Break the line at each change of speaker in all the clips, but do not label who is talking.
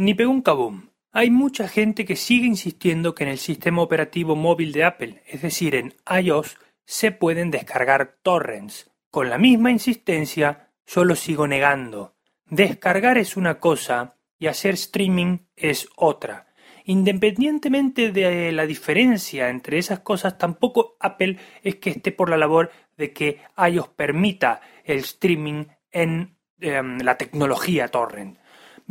Ni pegó un cabum. Hay mucha gente que sigue insistiendo que en el sistema operativo móvil de Apple, es decir, en iOS, se pueden descargar torrents. Con la misma insistencia, yo lo sigo negando. Descargar es una cosa y hacer streaming es otra. Independientemente de la diferencia entre esas cosas, tampoco Apple es que esté por la labor de que iOS permita el streaming en em, la tecnología torrent.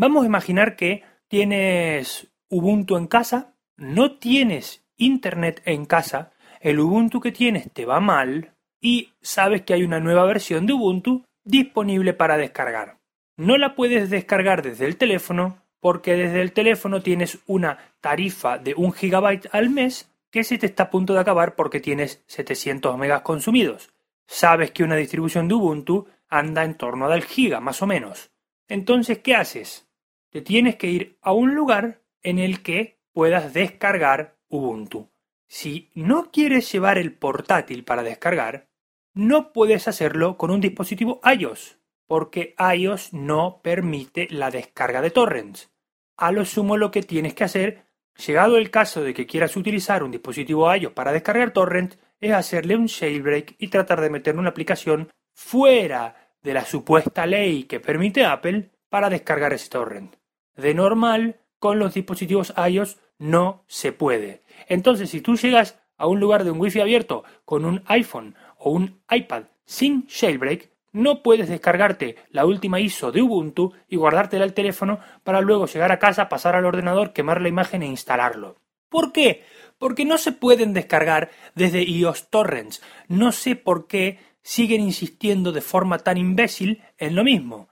Vamos a imaginar que tienes Ubuntu en casa, no tienes Internet en casa, el Ubuntu que tienes te va mal y sabes que hay una nueva versión de Ubuntu disponible para descargar. No la puedes descargar desde el teléfono porque desde el teléfono tienes una tarifa de un gigabyte al mes que se te está a punto de acabar porque tienes 700 megas consumidos. Sabes que una distribución de Ubuntu anda en torno al giga, más o menos. Entonces, ¿qué haces? Te tienes que ir a un lugar en el que puedas descargar Ubuntu. Si no quieres llevar el portátil para descargar, no puedes hacerlo con un dispositivo iOS, porque iOS no permite la descarga de torrents. A lo sumo lo que tienes que hacer, llegado el caso de que quieras utilizar un dispositivo iOS para descargar torrents, es hacerle un jailbreak y tratar de meter una aplicación fuera de la supuesta ley que permite Apple para descargar ese torrent. De normal, con los dispositivos iOS no se puede. Entonces, si tú llegas a un lugar de un wifi abierto con un iPhone o un iPad sin jailbreak, no puedes descargarte la última ISO de Ubuntu y guardártela al teléfono para luego llegar a casa, pasar al ordenador, quemar la imagen e instalarlo. ¿Por qué? Porque no se pueden descargar desde iOS Torrents. No sé por qué siguen insistiendo de forma tan imbécil en lo mismo.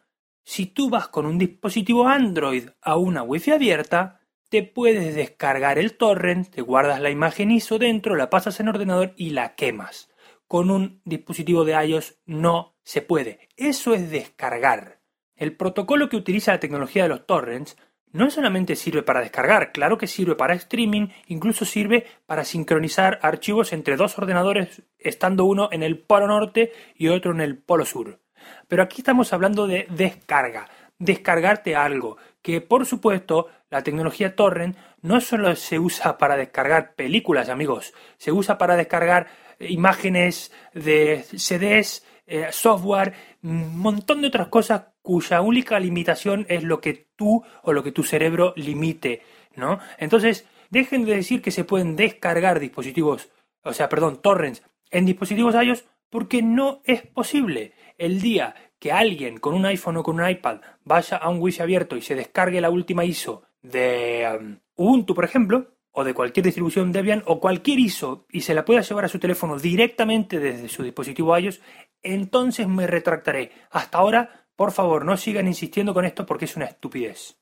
Si tú vas con un dispositivo Android a una wifi abierta, te puedes descargar el torrent, te guardas la imagen ISO dentro, la pasas en ordenador y la quemas. Con un dispositivo de iOS no se puede. Eso es descargar. El protocolo que utiliza la tecnología de los torrents no solamente sirve para descargar, claro que sirve para streaming, incluso sirve para sincronizar archivos entre dos ordenadores, estando uno en el polo norte y otro en el polo sur. Pero aquí estamos hablando de descarga, descargarte algo, que por supuesto la tecnología torrent no solo se usa para descargar películas, amigos, se usa para descargar imágenes de CDs, eh, software, un montón de otras cosas cuya única limitación es lo que tú o lo que tu cerebro limite, ¿no? Entonces, dejen de decir que se pueden descargar dispositivos, o sea, perdón, torrents en dispositivos iOS porque no es posible. El día que alguien con un iPhone o con un iPad vaya a un wifi abierto y se descargue la última ISO de um, Ubuntu, por ejemplo, o de cualquier distribución Debian o cualquier ISO y se la pueda llevar a su teléfono directamente desde su dispositivo iOS, entonces me retractaré. Hasta ahora, por favor, no sigan insistiendo con esto porque es una estupidez.